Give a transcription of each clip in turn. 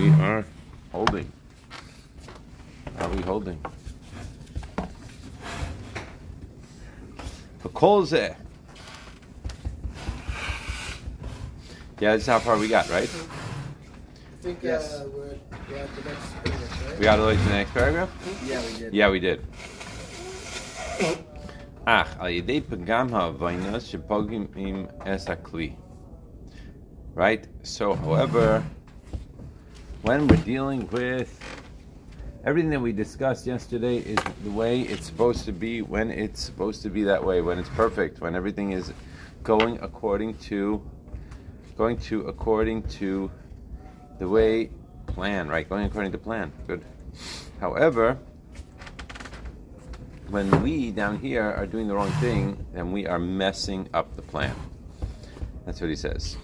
we are holding. Are we holding? For calls there. Yeah, this is how far we got, right? I think Yes. uh, we're, we're at the next paragraph, right? We got to like the next paragraph? Yeah, we did. Yeah, we did. Ach, al yedei pagam ha'avainos shepogim im esakli. Right? So, however, when we're dealing with everything that we discussed yesterday is the way it's supposed to be when it's supposed to be that way, when it's perfect, when everything is going according to going to according to the way plan, right? Going according to plan. Good. However, when we down here are doing the wrong thing, then we are messing up the plan. That's what he says.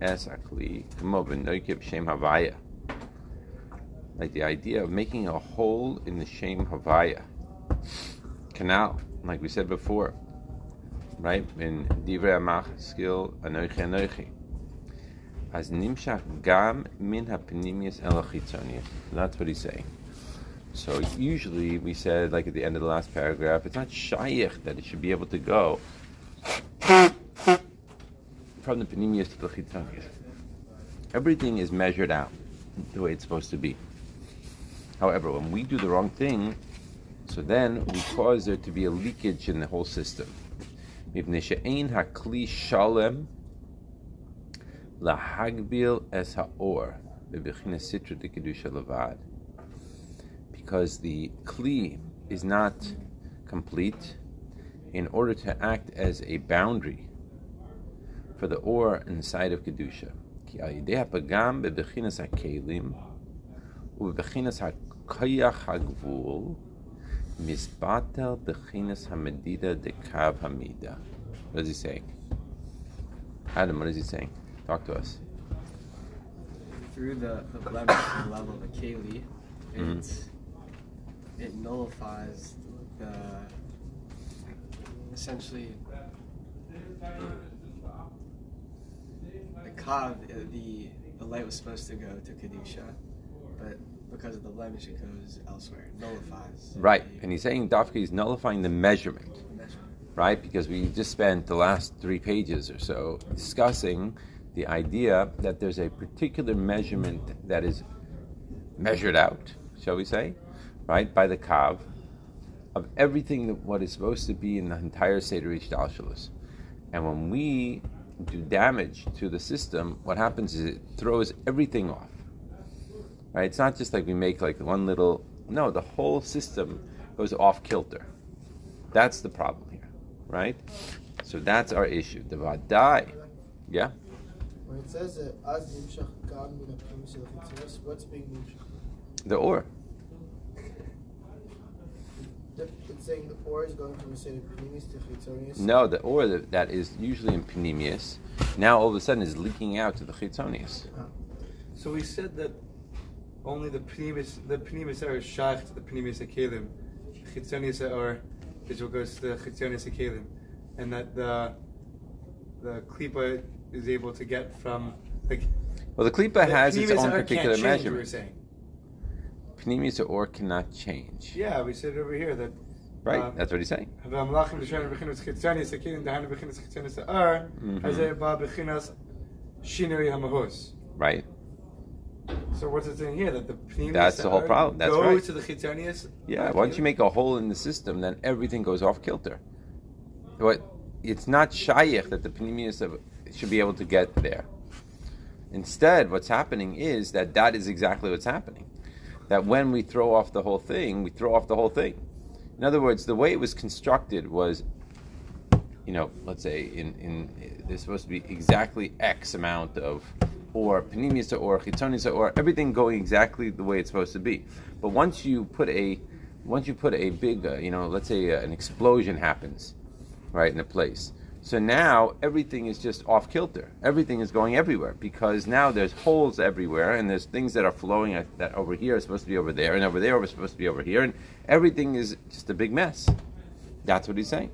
Es akli v'noikib shem havaya. Like the idea of making a hole in the shem havaya. Canal, like we said before. Right? In divrei amach skill anoichi anoichi. As nimshach gam min ha'pnimius el hachitzonius. That's what he's saying. So usually we said, like at the end of the last paragraph, it's not shaykh that it should be able to go from the panimius to the chitzonius. Everything is measured out the way it's supposed to be. However, when we do the wrong thing, so then we cause there to be a leakage in the whole system. because the kli is not complete in order to act as a boundary for the ore inside of Kedusha. Bebechinas hakelim ubebechinas hakayach hagvul bechinas hamedida dekav hamida. What is he saying? Adam, what is he saying? Talk to us. Through the, the level, the level of the keli, it, mm. it nullifies the essentially the uh, the the light was supposed to go to kedusha, but because of the blemish, it goes elsewhere. Nullifies. Right, the and he's saying Dafka is nullifying the measurement. measurement. right? Because we just spent the last three pages or so discussing the idea that there's a particular measurement that is measured out, shall we say, right, by the Kav, of everything that what is supposed to be in the entire Seder Ishdal Shalos. And when we do damage to the system, what happens is it throws everything off. Right? It's not just like we make like one little no, the whole system goes off kilter. That's the problem here, right? So that's our issue. The vadai, yeah. When it says that Az Nimshach Gam Min HaPnimis El Chitzonius, what's being Nimshach? The or. The- It's saying the or is going from a state of Pnimis to Chitzonius. No, the or that, that is usually in panemius, now all of a sudden is leaking out to the chitzonius. Ah. So we said that only the pneumis, the pneumis are shaykh to the pneumis akelim, chitzonius are is what goes to the chitzonius akelim, and that the the klipa is able to get from the. Well, the klipa the has its own particular can't Pnimius or or cannot change. Yeah, we said over here that. Right, um, that's what he's saying. Mm-hmm. Right. So what's it saying here that the pnimis That's the whole problem. That's go right. to the chitonius. Yeah, once you make a hole in the system, then everything goes off kilter. What? It's not shayich that the pnimis should be able to get there. Instead, what's happening is that that is exactly what's happening. That when we throw off the whole thing, we throw off the whole thing. In other words, the way it was constructed was, you know, let's say in, in there's supposed to be exactly X amount of or panemius or chitonis or everything going exactly the way it's supposed to be. But once you put a once you put a big, uh, you know, let's say uh, an explosion happens, right in a place. So now everything is just off kilter. Everything is going everywhere because now there's holes everywhere and there's things that are flowing that over here are supposed to be over there and over there are supposed to be over here and everything is just a big mess. That's what he's saying.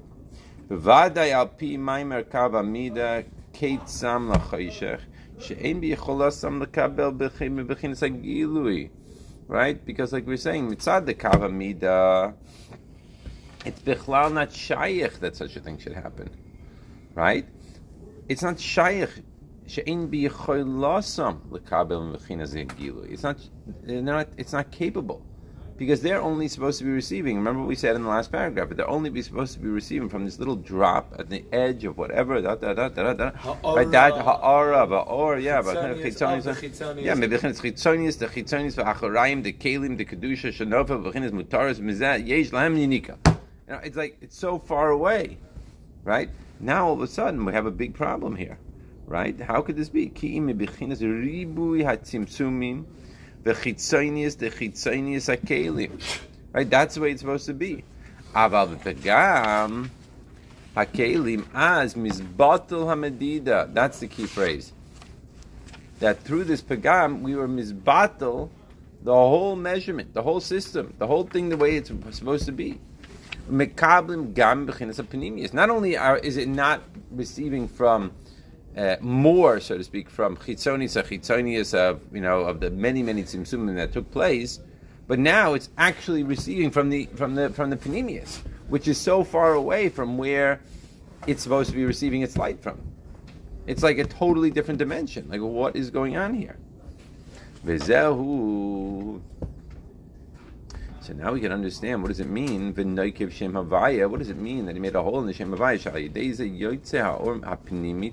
Right? Because like we're saying, mitzad the kava mida, it's bichlal not shayich that such a thing should happen. Right? It's not shayich. She'ein biyicholasam lekabel b'chinas hagilui. It's not, they're not, it's not capable because they're only supposed to be receiving. Remember what we said in the last paragraph, but they're only be supposed to be receiving from this little drop at the edge of whatever. Da, da, da, da, da, Ha'ara. right, that ha'ara, ba'or, yeah, but Chitzonius the yeah, maybe chitzonius, chitzonius, the chitzonius, v'achorayim, the kelim, the kedusha, shanofa, v'chinas mutaris, mizah, yesh lahem yinika. You know, it's like it's so far away, right? Now all of a sudden we have a big problem here, right? How could this be? Right, that's the way it's supposed to be. Aval v'pegam hakelim as mizbatul hamedida. That's the key phrase. That through this pegam we were mizbatul the whole measurement, the whole system, the whole thing the way it's supposed to be. Mekablim gam b'chinas hapanimius. Not only are, is it not receiving from uh, more, so to speak, from chitzonis chitzonius of you know of the many many tzimtzumim that took place, but now it's actually receiving from the from the from the panemius, which is so far away from where it's supposed to be receiving its light from. It's like a totally different dimension. Like what is going on here? V'zehu. So now we can understand what does it mean v'noikiv shem havaya. What does it mean that he made a hole in the shem havaya? Sha'ayideize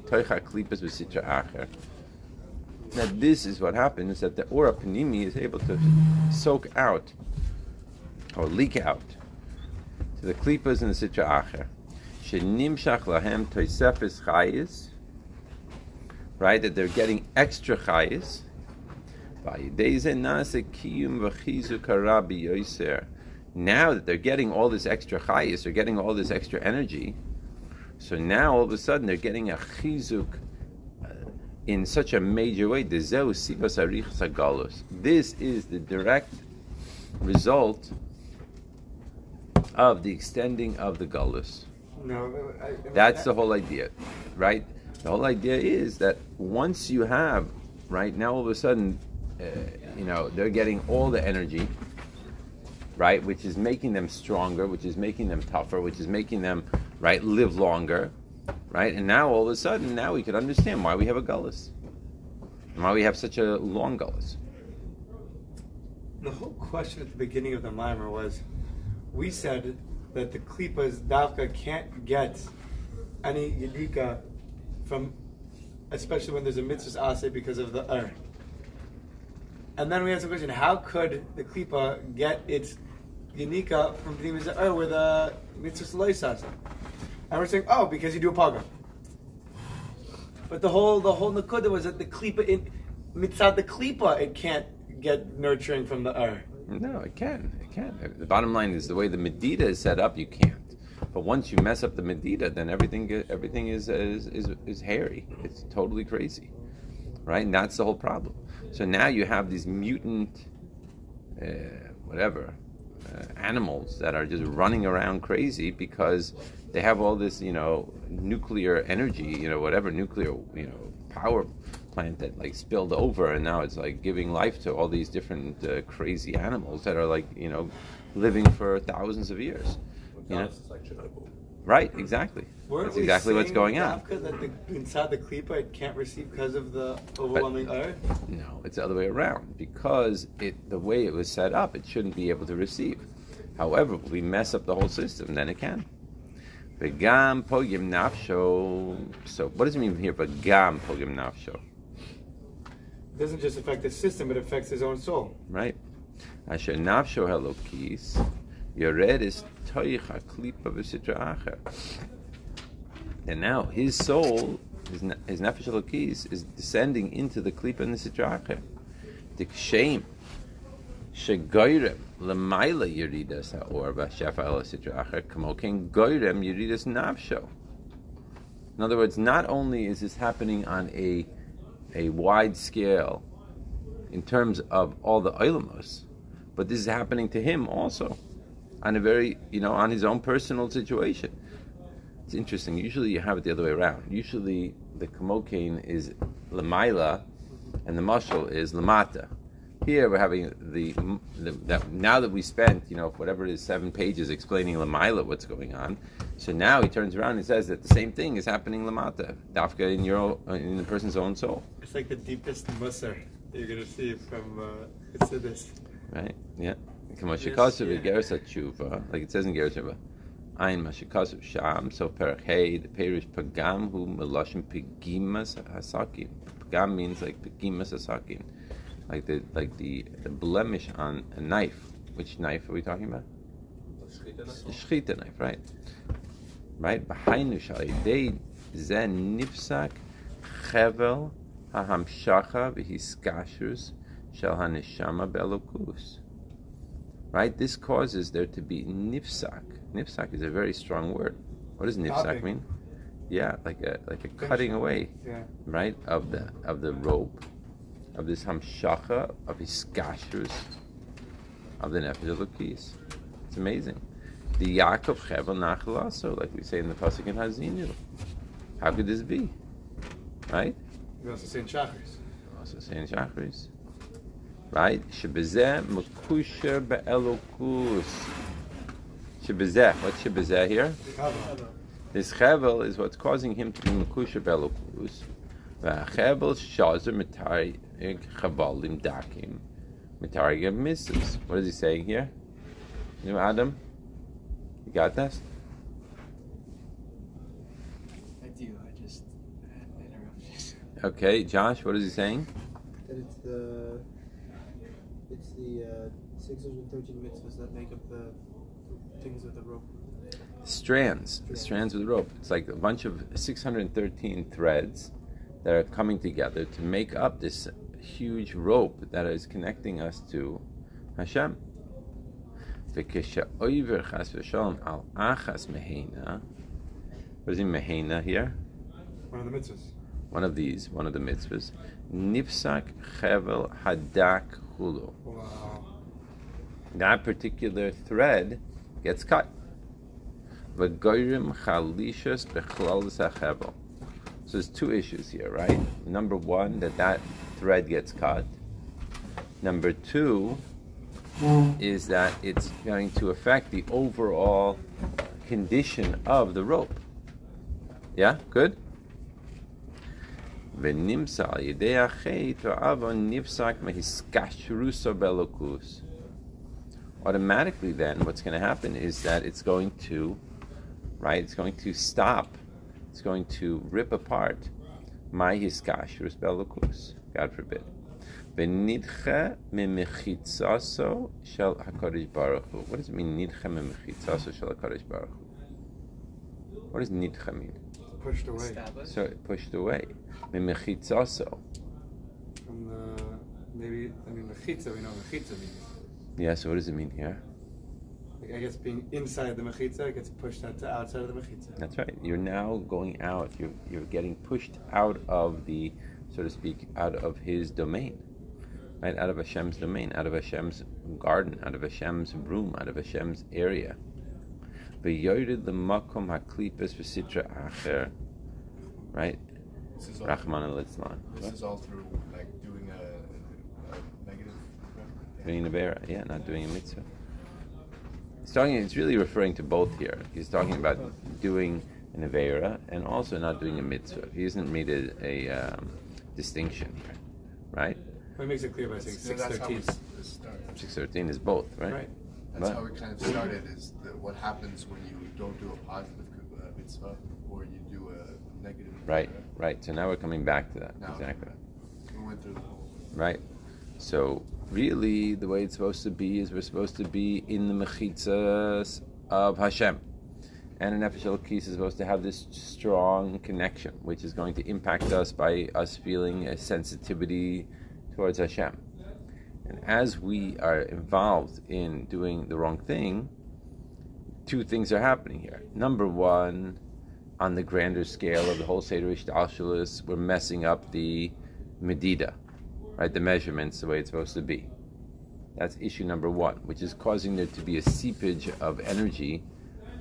toicha klipas acher. Now this is what happens that the ora panimi is able to soak out or leak out to the klipas and the sitra acher. Shenimshach lahem chayis. Right, that they're getting extra chayis. Now that they're getting all this extra chayis, they're getting all this extra energy. So now all of a sudden they're getting a chizuk uh, in such a major way. This is the direct result of the extending of the galus. No, I, I, That's the whole idea, right? The whole idea is that once you have, right now, all of a sudden, you know, they're getting all the energy, right, which is making them stronger, which is making them tougher, which is making them, right, live longer, right? And now all of a sudden, now we can understand why we have a gullus, and why we have such a long gullus. The whole question at the beginning of the mimer was, we said that the klipas davka can't get any yadika from, especially when there's a mitzvah ase because of the er. And then we asked the question, how could the klipa get its yanika from pnimis er with a mitzvah loisas? And we're saying, oh, because you do a paga. But the whole the whole nakuda was that the klipa in mitzvah the klipa it can't get nurturing from the er. No, it can. It can. The bottom line is the way the medida is set up, you can't. But once you mess up the medida, then everything everything is, is is is hairy. It's totally crazy, right? And that's the whole problem. So now you have these mutant, uh, whatever, uh, animals that are just running around crazy because they have all this, you know, nuclear energy, you know, whatever nuclear, you know, power plant that like spilled over, and now it's like giving life to all these different uh, crazy animals that are like, you know, living for thousands of years. You know? Like. Right, exactly. Weren't That's exactly what's going on. That the, inside the klipa it can't receive because of the overwhelming er? No, it's the other way around. Because it the way it was set up, it shouldn't be able to receive. However, if we mess up the whole system, then it can. V'gam pogim nafsho. So, what does it mean here? V'gam pogim nafsho. It doesn't just affect the system, it affects his own soul. Right? Asher nafsho helokis. Yored is toich haklipa v'sitra acher. And now his soul, his, his nefesh elokis, is descending into the klipa and the sitra acher. The shame. Shegoyrem lemaila yeridas haor v'shafa el sitra acher kamo ken goyrem yeridas nafsho. In other words, not only is this happening on a a wide scale in terms of all the ilamos, but this is happening to him also on a very, you know, on his own personal situation. It's interesting. Usually you have it the other way around. Usually the kamokain is lamaila, and the mushal is lamata. Here we're having the, the that now that we spent you know whatever it is seven pages explaining lamaila what's going on. So now he turns around and says that the same thing is happening lamata, dafka in your in the person's own soul. It's like the deepest musar you're gonna see from uh, Chassidus. Right? Yeah. Like Yes, yeah. it says in Gersa Ein Mashikasu Sham, so Perach Hey, the Perish Pagam, who Melashim Pegimas Hasakin. Pagam means like Pegimas Hasakin. Like the like the, the blemish on a knife. Which knife are we talking about? The Shechita knife, right? Right? Behind Shalidei Zen Nifsak Chevel Hahamshacha V'Hiskashus Shel Haneshama Belokus right? This causes there to be nifsak. Nifsak is a very strong word. What does Chopping. mean? Yeah, like a like a cutting away, Yeah. right, of the of the rope, of this hamshacha, of his kashrus, of the nefesh elokis. It's amazing. The Yaakov Chevel Nachalaso, like we say in the pasuk in Haazinu. How could this be? Right? We also say in Shachris. Also saying Shachris. Right? Shebezeh mekusher be'elokus. Shebezeh. What's Shebezeh here? This Chevel is what's causing him to be mekusher be'elokus. V'achevel shazer mitarig chavalim dakim. Mitarig misses. What is he saying here? You know, Adam? You got this? I do. I just had an interruption. Okay, Josh, what is he saying? That it's the it's the uh, 613 mitzvahs that make up the things with the rope. strands, the strands of the rope. It's like a bunch of 613 threads that are coming together to make up this huge rope that is connecting us to Hashem. וכשאויבר חס ושלום על אחס מהנה, what is in Mehena here? One of the mitzvahs. One of these, one of the mitzvahs. Nifsak chevel hadak hulu. Wow. that particular thread gets cut. V'goyrim chalishas bechlal sachevel. So there's two issues here, right? Number one, that that thread gets cut. Number two is that it's going to affect the overall condition of the rope. Yeah, good. ונמצא על ידי החטא והעוון נפסק מהסקשרוסו באלוקוס. Automatically, then, what's going to happen is that it's going to, right? It's going to stop. It's going to rip apart my hiskashrus belokus. God forbid. V'nidche mimechitzaso shel Hakadosh Baruch Hu. What does it mean? Nidche mimechitzaso shel Hakadosh Baruch Hu. What does nidche mean? Pushed away Established. So it pushed away. Mimechitzaso. from the maybe I mean mechitza. We know mechitza means. Yeah. So what does it mean here? I guess being inside the mechitza it gets pushed out to outside of the mechitza. That's right. You're now going out. You're you're getting pushed out of the, so to speak, out of his domain, right? Out of Hashem's domain, out of Hashem's garden, out of Hashem's room, out of Hashem's area. V'yored the makom haklipas v'sitra acher, right? This is Rahman al Litzlan. this is all through like doing a, a negative. Doing a vera, yeah, not doing a mitzvah. He's talking. It's really referring to both here. He's talking about doing an avera and also not doing a mitzvah. He hasn't made a, a um, distinction here, right? Well, it makes it clear by saying So six that's how thirteen. this, this started. Six thirteen is both, right? Right. That's Right. how it kind of started. Is that what happens when you don't do a positive uh, mitzvah or you do a negative? Right, mitzvah? right. So now we're coming back to that. Now, Exactly. We went through the whole. Right. So really, the way it's supposed to be is we're supposed to be in the mechitzas of Hashem, and an nefesh elokis is supposed to have this strong connection, which is going to impact us by us feeling a sensitivity towards Hashem. And as we are involved in doing the wrong thing, two things are happening here. Number one, on the grander scale of the whole Seder we're messing up the Medida, right? The measurements the way it's supposed to be. That's issue number one, which is causing there to be a seepage of energy,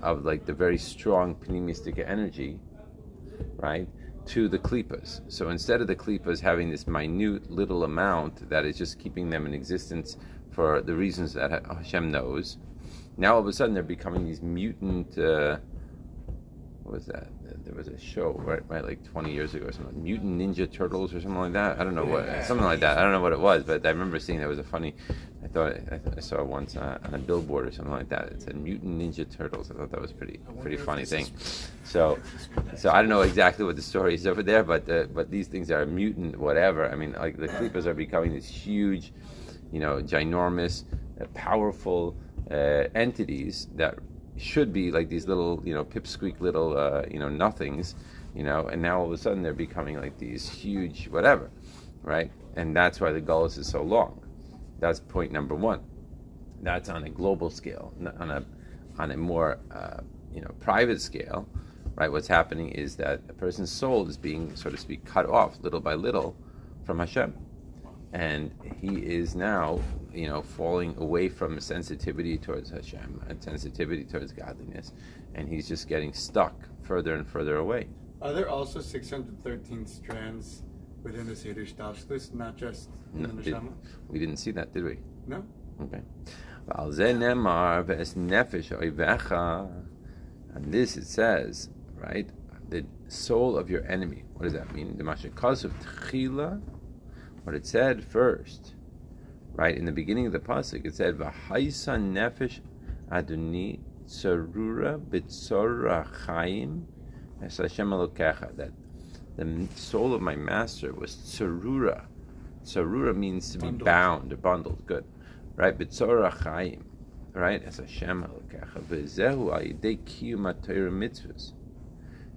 of like the very strong pneumistic energy, right? to the klipas. So instead of the klipas having this minute little amount that is just keeping them in existence for the reasons that Hashem knows, now all of a sudden they're becoming these mutant. Uh, what was that? There was a show right, right, like 20 years ago or something. Mutant Ninja Turtles or something like that. I don't know what, something like that. I don't know what it was, but I remember seeing there was a funny. I thought I, thought I saw it once uh, on a billboard or something like that. It said Mutant Ninja Turtles. I thought that was pretty, pretty funny thing. So, so I don't know exactly what the story is over there, but uh, but these things are mutant, whatever. I mean, like the Klippas are becoming this huge, you know, ginormous, uh, powerful uh, entities that should be like these little, you know, pipsqueak little, uh, you know, nothings, you know, and now all of a sudden they're becoming like these huge whatever, right? And that's why the gullus is so long. That's point number one. That's on a global scale, on a on a more uh, you know private scale, right? What's happening is that a person's soul is being, so to speak, cut off little by little from Hashem, and he is now you know, falling away from sensitivity towards Hashem and sensitivity towards godliness, and he's just getting stuck further and further away. Are there also 613 strands within the Seder Shtashlis, not just no, the did, We didn't see that, did we? No. Okay. And this it says, right? The soul of your enemy. What does that mean? The Mashakaz of Tchila, what it said first Right in the beginning of the pasuk, it said, "Va'haisan nefesh aduni tzarura b'tzora chaim Hashem. That the soul of my master was tzarura. Tzarura means to be bundled. bound, bundled. Good, right? B'tzora chaim, right? As Hashem elokecha. V'zehu al yedei kiyum mitzvahs.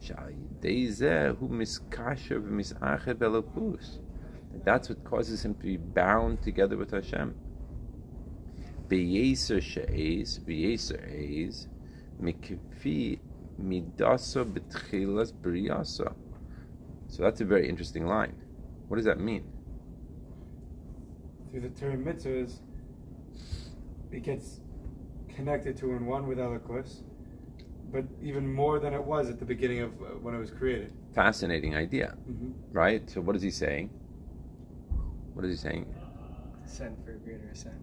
Shal yedei zeh hu miskasher v'misachet belokus. That's what causes him to be bound together with Hashem. Beyeser she'ez, beyeser ez, mikfi midaso betchilas briyasa. So that's a very interesting line. What does that mean? Through the term mitzvahs, it gets connected to and one with Elokus, but even more than it was at the beginning of uh, when it was created. Fascinating idea, Mm-hmm. right? So what is he saying? What is he saying? Ascend for a greater ascent.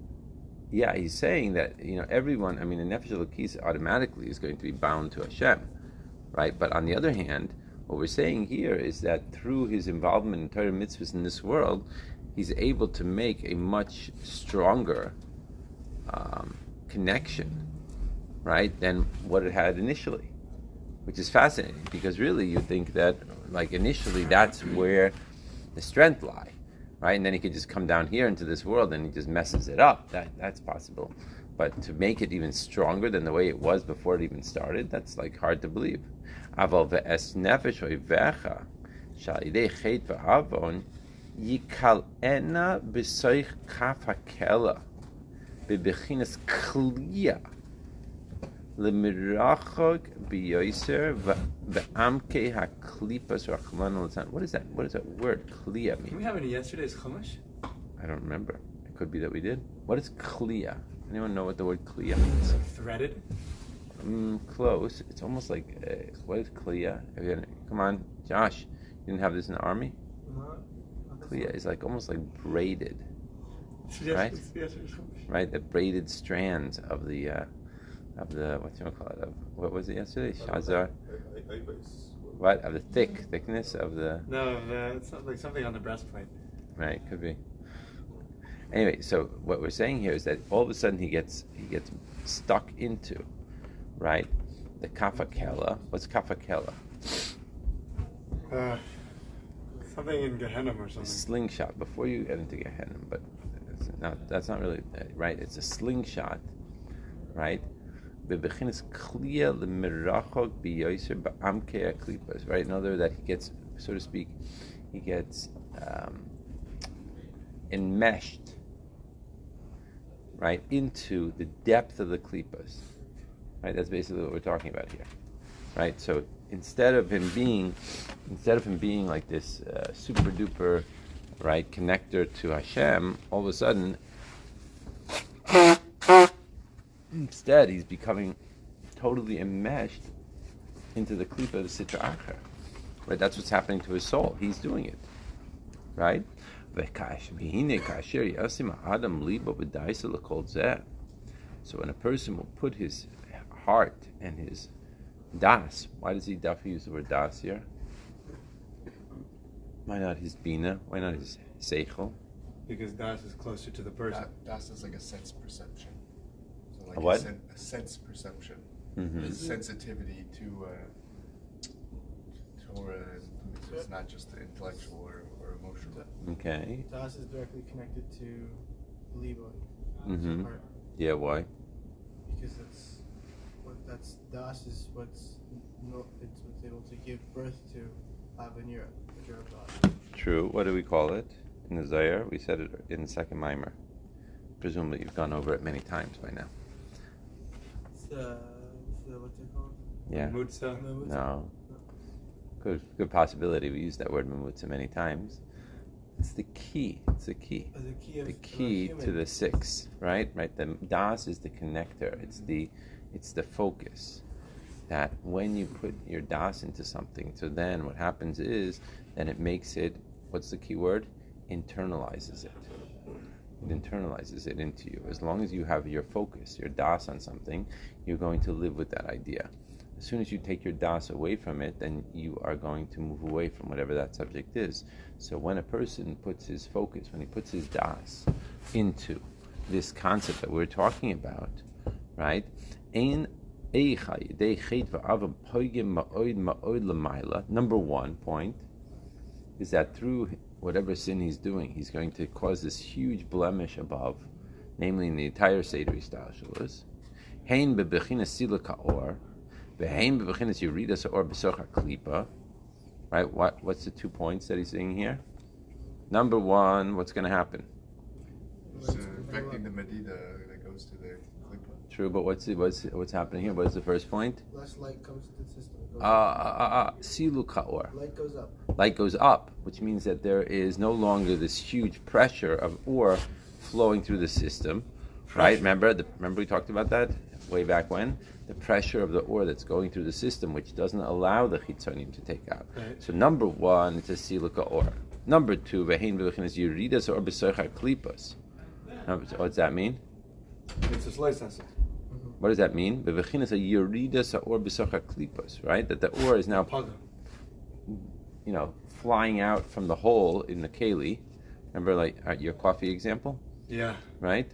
Yeah, he's saying that you know everyone. I mean, the nefesh elokis automatically is going to be bound to Hashem, right? But on the other hand, what we're saying here is that through his involvement in Torah mitzvahs in this world, he's able to make a much stronger um, connection, right, than what it had initially, which is fascinating because really you think that like initially that's where the strength lie, right? And then he could just come down here into this world and he just messes it up. That that's possible, but to make it even stronger than the way it was before it even started, that's like hard to believe. Aval ve'es nefesh oivecha chet ve'avon b'soich kaf hakela lemirachog biyoser ve'amke haklipas rachman l'tzan. What is that? What is that word? Kliya Did we have any yesterday's Chumash? I don't remember. It could be that we did. What is kliya? Anyone know what the word kliya means? Threaded? Mm, close. It's almost like uh, what is kliya? Have you had- Come on, Josh. You didn't have this in the army. Kliya is like almost like braided, Yes, Right. Chumash. right? The braided strands of the uh, of the what do you call it? Of what was it yesterday? Shazar. What of the thick thickness of the No, uh, it's like something on the breastplate. right? Could be. Anyway, so what we're saying here is that all of a sudden he gets he gets stuck into, right? The kafakela. What's kafakela? Uh, something in Gehenna or A something. slingshot before you get into Gehenna, but it's not, that's not really uh, right. It's a slingshot, right? Bebechinas kliya lemirachok biyoser ba'amke aklipas, right? In other words that he gets, so to speak, he gets um, enmeshed, right, into the depth of the klipas, right? That's basically what we're talking about here, right? So instead of him being, instead of him being like this uh, super duper, right, connector to Hashem, all of a sudden, instead he's becoming totally enmeshed into the klipa of the Sitra Achar. Right? That's what's happening to his soul. He's doing it. Right? So when a person will put his heart and his das, why does he definitely use the word das here? Why not his bina? Why not his seichel? Because Das is closer to the person. Das, that's is like a sense perception. So like A what? sen- a sense perception. Mhm. It's sensitivity to uh, Torah. So it's not just intellectual or, or emotional. Okay. Das is directly connected to Libo. Mhm. Heart, Yeah, why? because that's what that's Das is what's no, it's what's able to give birth to Avenir, the Ger of God. True. What do we call it? In the Zayar, we said it in the second mimer. Presumably you've gone over it many times by now. It's the, it's the what's it called? Yeah. Mutza. No, it's- No. Good, good possibility. We use that word mamutza many times. It's the key. It's the key. Oh, the key of The of key to the six, right? Right. The das is the connector. It's mm-hmm. the, it's the focus. That when you put your das into something, so then what happens is, then it makes it. What's the key word? Internalizes it. It internalizes it into you. As long as you have your focus, your das on something, you're going to live with that idea. As soon as you take your das away from it, then you are going to move away from whatever that subject is. So when a person puts his focus, when he puts his das into this concept that we're talking about, right? Number one point is that through whatever sin he's doing, he's going to cause this huge blemish above, namely in the entire Seder Istashalos. Hein bebechinas bebechinas yuridas or besocha klipa. Right? What, what's the two points that he's saying here? Number one, what's going to happen? It's uh, affecting the medida that goes to. True, but what's what's what's happening here? What's the first point? Less light comes to the system. It goes Uh, uh, uh, uh, silu ka'or. Light goes up. light goes up, which means that there is no longer this huge pressure of ore flowing through the system. Right? Remember, the, remember we talked about that way back when the pressure of the ore that's going through the system, which doesn't allow the chitzonim to take out. Right. So number one, it's a silika ore. Number two, vehein v'chinas yuridas or besocha klipas. What does that mean? It's a slice acid. What does that mean? Bevechinas a yuridas or besocha klipas, right? That the ore is now you know, flying out from the hole in the keli. Remember, like uh, your coffee example, Yeah. right?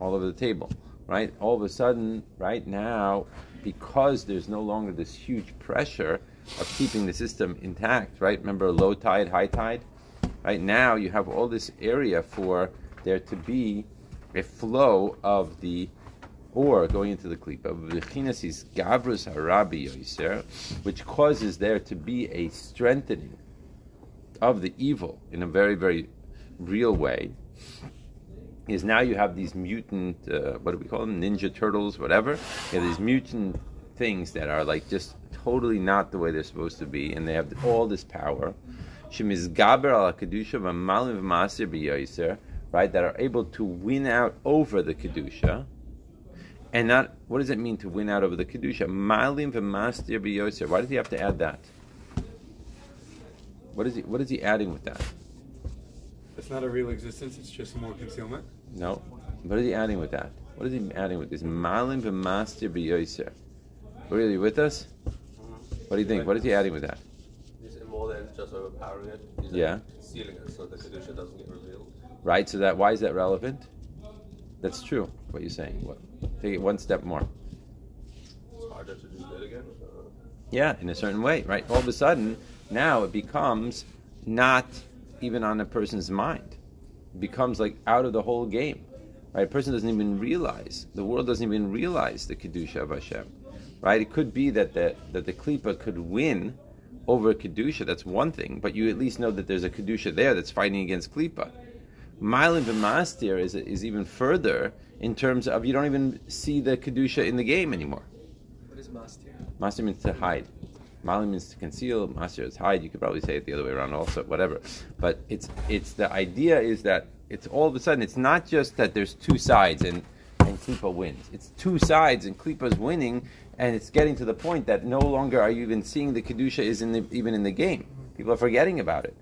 All over the table, right? All of a sudden, right now, because there's no longer this huge pressure of keeping the system intact, right? Remember low tide, high tide? Right now, you have all this area for there to be a flow of the ore going into the klipa. Which causes there to be a strengthening of the evil in a very, very real way. Is now you have these mutant, uh, what do we call them, ninja turtles, whatever. You these mutant things that are like just totally not the way they're supposed to be, and they have all this power. Right? That are able to win out over the kedusha, and not what does it mean to win out over the kedusha? Malim v'mastir b'yoser. Why does he have to add that? What is he? What is he adding with that? It's not a real existence. It's just more concealment. No. What is he adding with that? What is he adding with this? Malim v'mastir b'yoser. Really with us? What do you think? What is he adding with that? He's more than just overpowering it. He's Yeah. like sealing it so the kedusha doesn't get revealed. Right. So that why is that relevant? That's true. What you're saying. What? Take it one step more. It's harder to do that again. Yeah, in a certain way, right? All of a sudden, now it becomes not even on a person's mind. It becomes like out of the whole game, right? A person doesn't even realize the world doesn't even realize the kedusha of Hashem, right? It could be that the that the klipa could win over kedusha. That's one thing, but you at least know that there's a kedusha there that's fighting against klipa. Milan b'mastir is is even further in terms of you don't even see the kedusha in the game anymore. What is mastir? Master means to hide. Mali means to conceal. Master is hide. You could probably say it the other way around also, whatever. But it's it's the idea is that it's all of a sudden it's not just that there's two sides and and Klipa wins. It's two sides and Klipa's winning and it's getting to the point that no longer are you even seeing the kedusha is in the, even in the game. People are forgetting about it.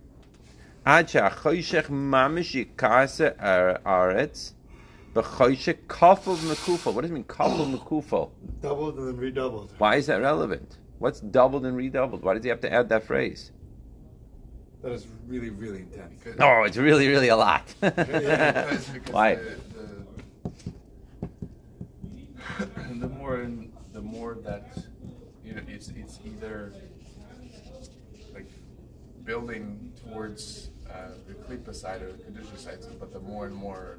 Ad she'achoshech mamish yikase ar- aretz, b'choshech kafel mekufel. What does it mean, kafel mekufel? Doubled and then redoubled. Why is that relevant? What's doubled and redoubled? Why does he have to add that phrase? That is really, really intense. No, Oh, it's really, really a lot. because Why? The, the, the more in, the more that you know, it's it's either like building towards uh, the klipa side or the kedusha side, but the more and more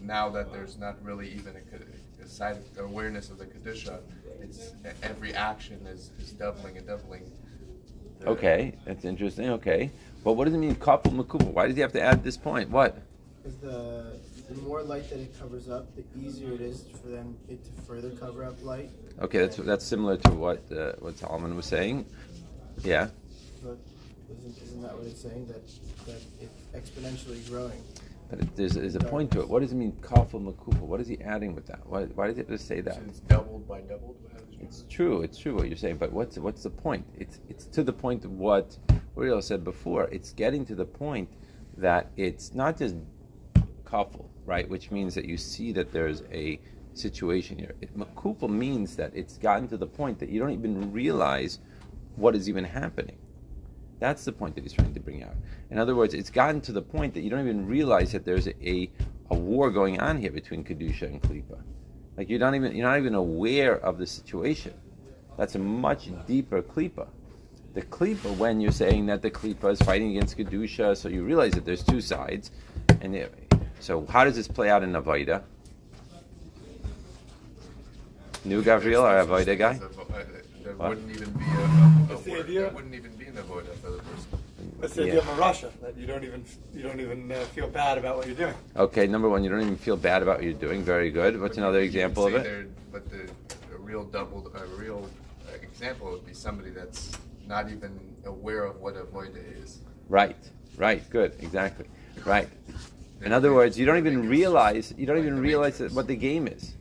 now that there's not really even a, a side awareness of the kedusha, it's every action is, is doubling and doubling. the- Okay, that's interesting. Okay, but what does it mean, couple makuba? Why does he have to add this point? What? Because the the more light that it covers up, the easier it is for them it to further cover up light. Okay, that's that's similar to what uh, what Solomon was saying. Yeah, But isn't, isn't that what it's saying? That that it's exponentially growing. But it, there's, there's a point to it. What does it mean, kafel makufa? What is he adding with that? Why, why does he have to say that? So it's doubled by doubled. How did you- It's true. It's true what you're saying. But what's what's the point? It's it's to the point of what Uriel said before. It's getting to the point that it's not just couple, right? Which means that you see that there's a situation here. It, makupal means that it's gotten to the point that you don't even realize what is even happening. That's the point that he's trying to bring out. In other words, it's gotten to the point that you don't even realize that there's a, a, war going on here between Kedusha and Klippa. Like you're not even you're not even aware of the situation. That's a much deeper klipa. The klipa, when you're saying that the klipa is fighting against kedusha, so you realize that there's two sides, and it, so how does this play out in avoida? New Gabriel, our avoida guy. There's a vo- There wouldn't even be a, a, a word. There wouldn't even be an avoda for the person. That's the idea of Russia that you don't even you don't even uh, feel bad about what you're doing. Okay, number one, you don't even feel bad about what you're doing. Very good. What's But another you- you example of it? But the a real doubled, a real uh, example would be somebody that's not even aware of what avoida is. Right, right, good, exactly, right. In other words, you don't even realize you don't even realize what the game is.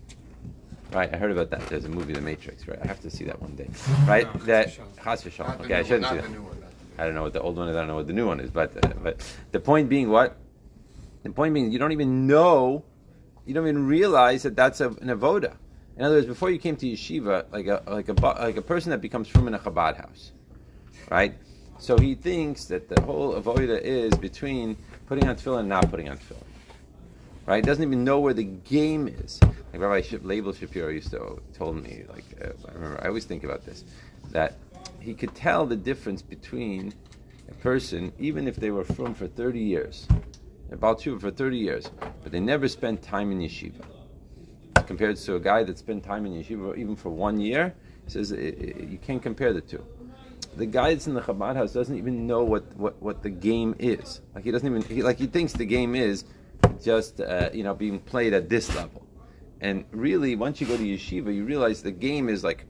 Right, I heard about that. There's a movie, The Matrix. Right, I have to see that one day. Right, No, that Chas v'shalom. Chas v'shalom. Not the Okay, I shouldn't see that. new one, not the new I don't know what the old one is. I don't know what the new one is. But uh, but the point being, what? The point being, you don't even know, you don't even realize that that's a, an avoda. In other words, before you came to yeshiva, like a like a like a person that becomes from in a Chabad house, right? So he thinks that the whole avoda is between putting on tefillin and not putting on tefillin. Right? Doesn't even know where the game is. Like Rabbi Label Shapiro used to told me. Like uh, I remember, I always think about this, that he could tell the difference between a person, even if they were from for thirty years, about two for thirty years, but they never spent time in yeshiva, compared to a guy that spent time in yeshiva even for one year. He says you can't compare the two the guy that's in the Chabad house doesn't even know what, what, what the game is. Like he doesn't even he, like he thinks the game is just uh, you know being played at this level. And really, once you go to yeshiva, you realize the game is like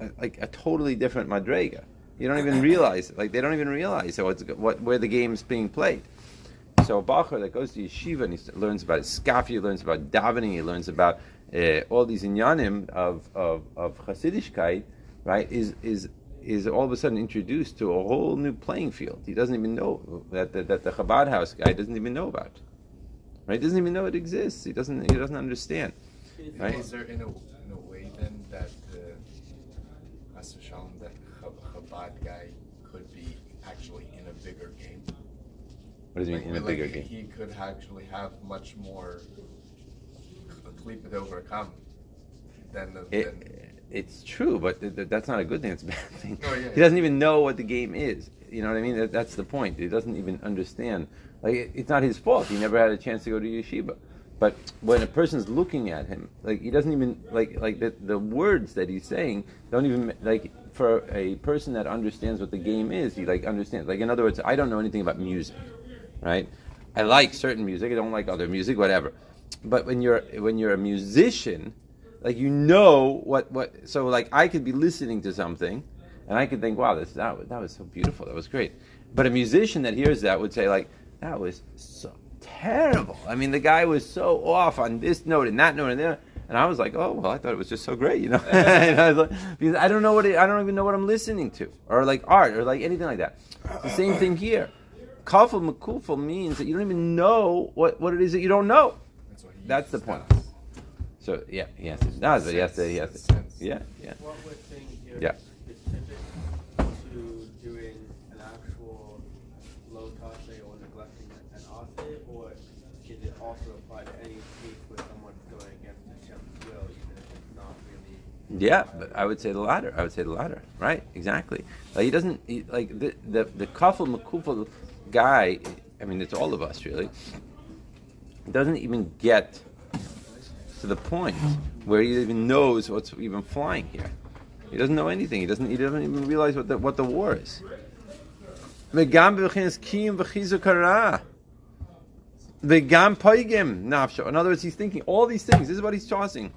a, like a totally different madrega. You don't even realize like they don't even realize what's, what where the game's being played. So a bacher that goes to yeshiva and he learns about skafi, he learns about davening, he learns about uh, all these inyanim of of, of right? Is is is all of a sudden introduced to a whole new playing field. He doesn't even know that that, that the Chabad house guy doesn't even know about, right? He doesn't even know it exists. He doesn't he doesn't understand, right? Is there in a, in a way then that uh, Chas v'shalom, that Chab- Chabad guy could be actually in a bigger game? What does he mean in a like, bigger game? He could actually have much more klipa to overcome than the. It, than, it's true, but th- th- that's not a good thing. It's a bad thing. Oh, yeah, he doesn't even know what the game is. You know what I mean? That, that's the point. He doesn't even understand. Like it, it's not his fault. He never had a chance to go to yeshiva. But when a person's looking at him, like he doesn't even like like the the words that he's saying don't even like for a person that understands what the game is. He like understands. Like in other words, I don't know anything about music, right? I like certain music. I don't like other music, whatever. But when you're when you're a musician, like you know what what. So like I could be listening to something, and I could think, wow, this that that was so beautiful. That was great. But a musician that hears that would say like, that was so terrible. I mean, the guy was so off on this note and that note and there. And I was like, oh well, I thought it was just so great, you know. And I was like- because I don't know what it, I don't even know what I'm listening to, or like art, or like anything like that. It's the same thing here. Kafel makufel means that you don't even know what, what it is that you don't know. That's, what he That's the point. So yeah, he has to does, but he has to he has to yeah yeah. What we're saying here Yeah. is typical to doing an actual low tase or neglecting an ase, or is it also apply to any case where someone's going against Hashem's will, even if it's not really? Yeah, but I would say the latter. I would say the latter. Right? Exactly. Like he doesn't he, like the the the kafel makufel guy. I mean, it's all of us really. Doesn't even get to the point where he even knows what's even flying here. He doesn't know anything. He doesn't. He doesn't even realize what the what the war is. In other words, he's thinking all these things. This is what he's causing.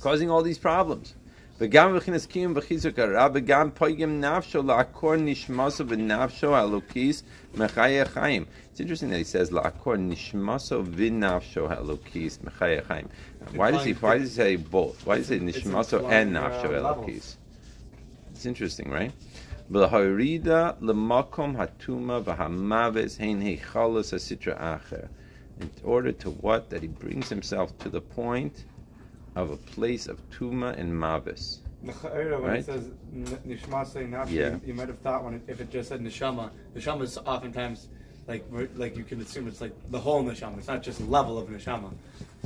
Causing all these problems. V'gam v'chinas kiyum v'chizuk hara. V'gam poigim nafsho la'akor nishmaso v'nafsho halukis mechaya chaim. It's interesting that he says la'akor nishmaso v'nafsho halukis mechaya chaim. Why does he? Why does he say both? Why does he say nishmaso and nafsho halukis? It's interesting, right? V'laharida l'makom hatuma v'hamaves hein heichalos hasitra acher. In order to what? That he brings himself to the point of a place of tuma and mavis. When Right? it says nishma say nafshi, Yeah. you, you might have thought when it, if it just said neshama, neshama is oftentimes like like you can assume it's like the whole neshama. It's not just level of neshama.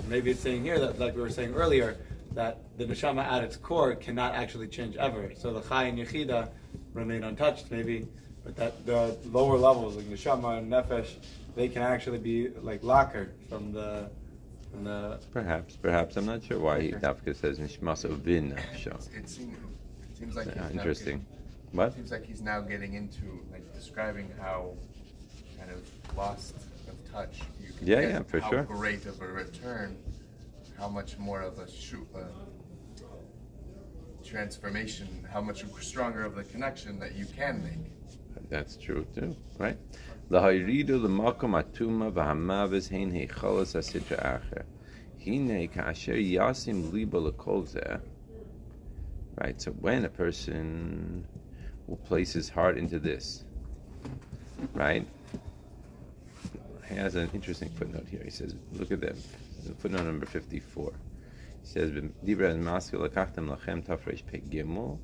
Maybe it's saying here that like we were saying earlier that the neshama at its core cannot actually change ever. So the chai and yechida remain untouched, maybe, but that the lower levels like neshama and nefesh, they can actually be like lacquered from the from the Perhaps, perhaps. I'm not sure why he Okay. Dafka says nishmaso vin nafsho. It seems, it seems like he's interesting. getting- What? Seems like he's now getting into like describing how kind of lost of touch you can Yeah, get, yeah, for how sure. great of a return, how much more of a shoot, uh, transformation, how much stronger of the connection that you can make. That's true too, right? Lahayridu l'makom atuma v'hamavis hein heichalos hasidra acher. Hine kasher yasim liba l'kol. Right, so when a person will place his heart into this, right? He has an interesting footnote here. He says, look at them. Footnote number 54. He says, Dibra Maskil lakachtem lachem tafresh pe gimel.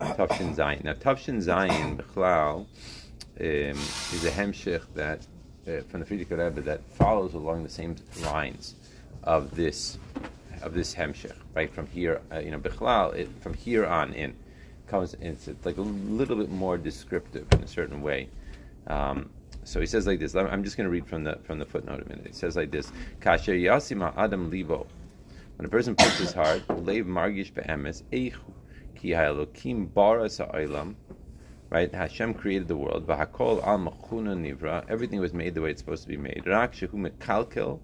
Tavshin Zayin. Now, Tavshin Zayin, Bechlal, um, is a hemshich that, uh, from the Frierdiker Rebbe, that follows along the same lines of this, of this hemshich, right? From here, uh, you know, Bechlal, it, from here on in, comes, it's like a little bit more descriptive in a certain way. Um, so he says like this. I'm just going to read from the from the footnote a minute. It says like this: Kasher yasima adam libo. When a person puts his heart, leiv margish be'emes eichu ki ha'elokim bara sa'olam. Right, Hashem created the world. V'hakol al nivra. Everything was made the way it's supposed to be made. Rak shehu mekalkel.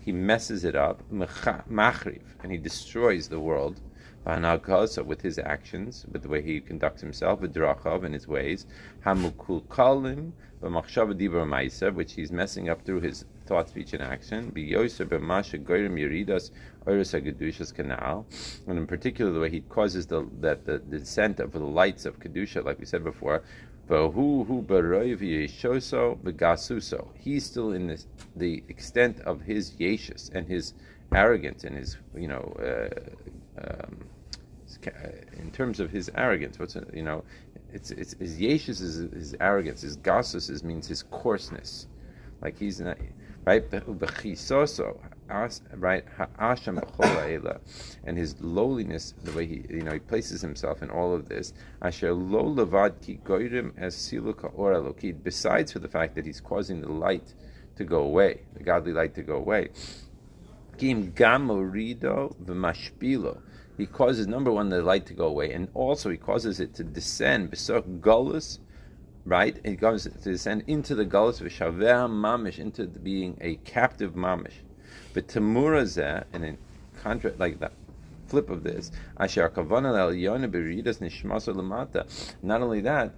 He messes it up. Machriv, and he destroys the world. V'hanagasa with his actions, with the way he conducts himself, with v'drachav in his ways. Hamukul ma'isa, which he's messing up through his thought, speech, and action. Oiris hagedushas canal, and in particular the way he causes the that the, the descent of the lights of kedusha, like we said before. He's still in this, the extent of his yeshus and his arrogance and his you know. Uh, um, in terms of his arrogance, what's you know, it's it's his yeshus is his arrogance. His gasus is means his coarseness, like he's not right. Right? And his lowliness, the way he you know he places himself in all of this. Besides for the fact that he's causing the light to go away, the godly light to go away. He causes number one the light to go away, and also he causes it to descend right? It goes to descend into the gullus v'shaveh mamish into being a captive mamish. But tamurazeh, and in contrast, like the flip of this, kavana. Not only that,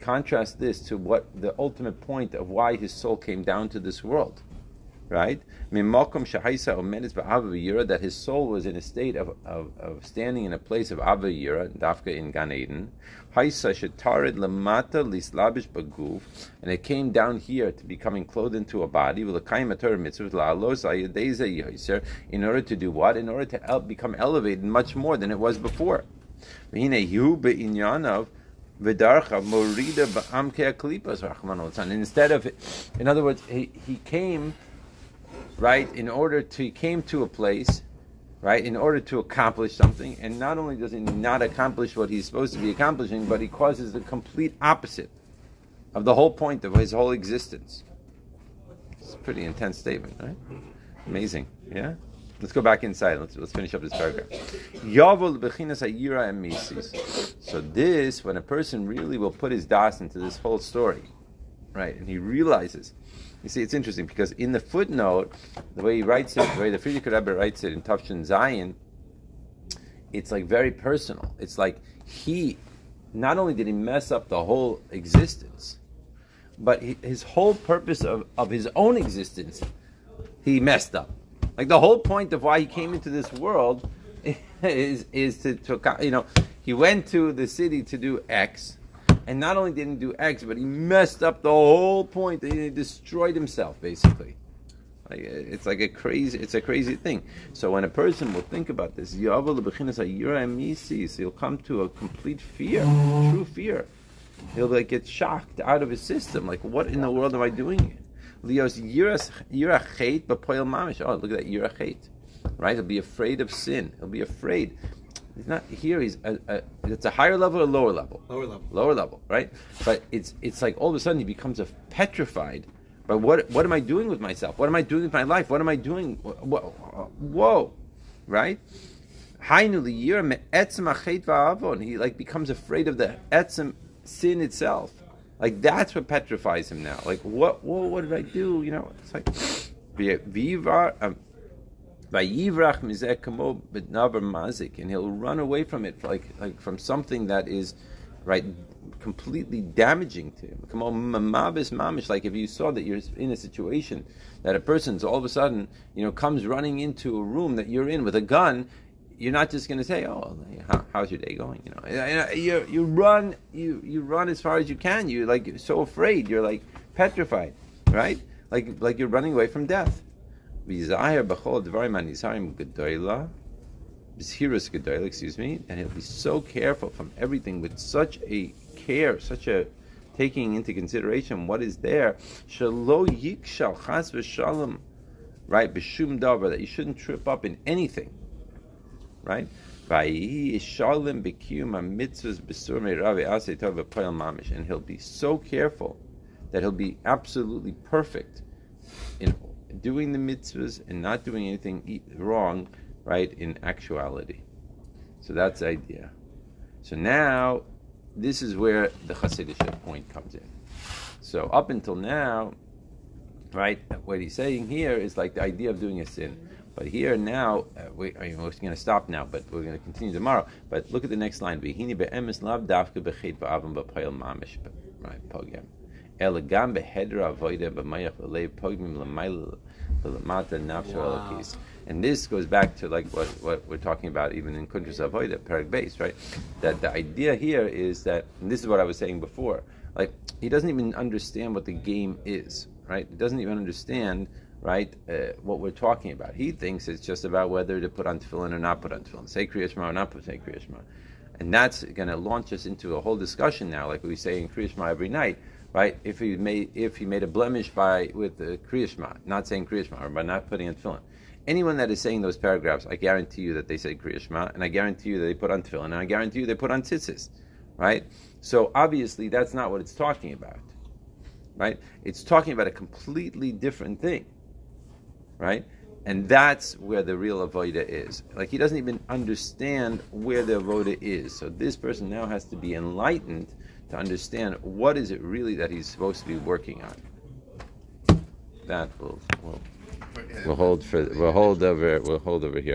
contrast this to what the ultimate point of why his soul came down to this world. Right? That his soul was in a state of, of, of standing in a place of ava yira, dafka in Gan Eden. And it came down here to becoming clothed into a body. In order to do what? In order to el- become elevated much more than it was before. Instead of, in other words, he, he came right, in order to, he came to a place, right, in order to accomplish something, and not only does he not accomplish what he's supposed to be accomplishing, but he causes the complete opposite of the whole point of his whole existence. It's a pretty intense statement, right? Amazing, yeah? Let's go back inside. Let's, let's finish up this paragraph. So this, when a person really will put his das into this whole story, right, and he realizes you see, it's interesting because in the footnote, the way he writes it, the way the Frierdiker Rebbe writes it in Tavshin Zayin, it's like very personal. It's like he, not only did he mess up the whole existence, but he, his whole purpose of, of his own existence, he messed up. Like the whole point of why he came into this world is is to, to you know he went to the city to do X, and not only didn't do X, but he messed up the whole point. He destroyed himself, basically. Like, it's like a crazy, it's a crazy thing. So when a person will think about this, he'll come to a complete fear, true fear. He'll like get shocked out of his system. Like, what in the world am I doing? Leo's b'poil mamish. Oh, look at that yirachet, right? He'll be afraid of sin. He'll be afraid. He's not here. He's a, a, it's a higher level or lower level. Lower level. Lower level, right? But it's it's like all of a sudden he becomes a petrified. But what what am I doing with myself? What am I doing with my life? What am I doing? Whoa, whoa right? He like becomes afraid of the etzem sin itself. Like that's what petrifies him now. Like what? Whoa, what did I do? You know, it's like vivar. Vayivrach mizeh kamo b'navar mazik, and he'll run away from it, like like from something that is, right, completely damaging to him. Kamo mamabis mamish, like if you saw that you're in a situation that a person's all of a sudden, you know, comes running into a room that you're in with a gun, you're not just going to say, "Oh, how, how's your day going?" You know, uh, you you run, you you run as far as you can. You're like so afraid, you're like petrified, right? Like like you're running away from death. V'zahir b'chol dvarim anisarim gedoyla, b'zhirus gedoyla, excuse me, and he'll be so careful from everything with such a care, such a taking into consideration what is there. Shalo yikshal chas v'shalom, right? B'shum davar that you shouldn't trip up in anything, right? And he'll be so careful that he'll be absolutely perfect in doing the mitzvahs and not doing anything wrong, right, in actuality. So that's the idea. So now, this is where the Hasidic point comes in. So up until now, right, what he's saying here is like the idea of doing a sin. But here now, uh, we, I mean, we're going to stop now, but we're going to continue tomorrow. But look at the next line. Right, pogem. Elegam behedra avoida b'mayach v'leiv pogmim l'mayl l'mata nafsho And this goes back to like what, what we're talking about even in Kuntras Avoida, Perek Beis, right? That the idea here is that, and this is what I was saying before, like he doesn't even understand what the game is, right? He doesn't even understand, right, uh, what we're talking about. He thinks it's just about whether to put on tefillin or not put on tefillin, say Kriya Shema or not put say Kriya Shema. And that's going to launch us into a whole discussion now, like we say in Kriya Shema every night, right? If he made if he made a blemish by with the Kriya not saying Kriya or by not putting on tefillin. Anyone that is saying those paragraphs, I guarantee you that they say Kriya and I guarantee you that they put on tefillin, and I guarantee you they put on tzitzis, right? So obviously that's not what it's talking about, right? It's talking about a completely different thing, right? And that's where the real avoida is. Like he doesn't even understand where the avoida is. So this person now has to be enlightened to understand what is it really that he's supposed to be working on. That will will we'll hold for we'll hold over we'll hold over here.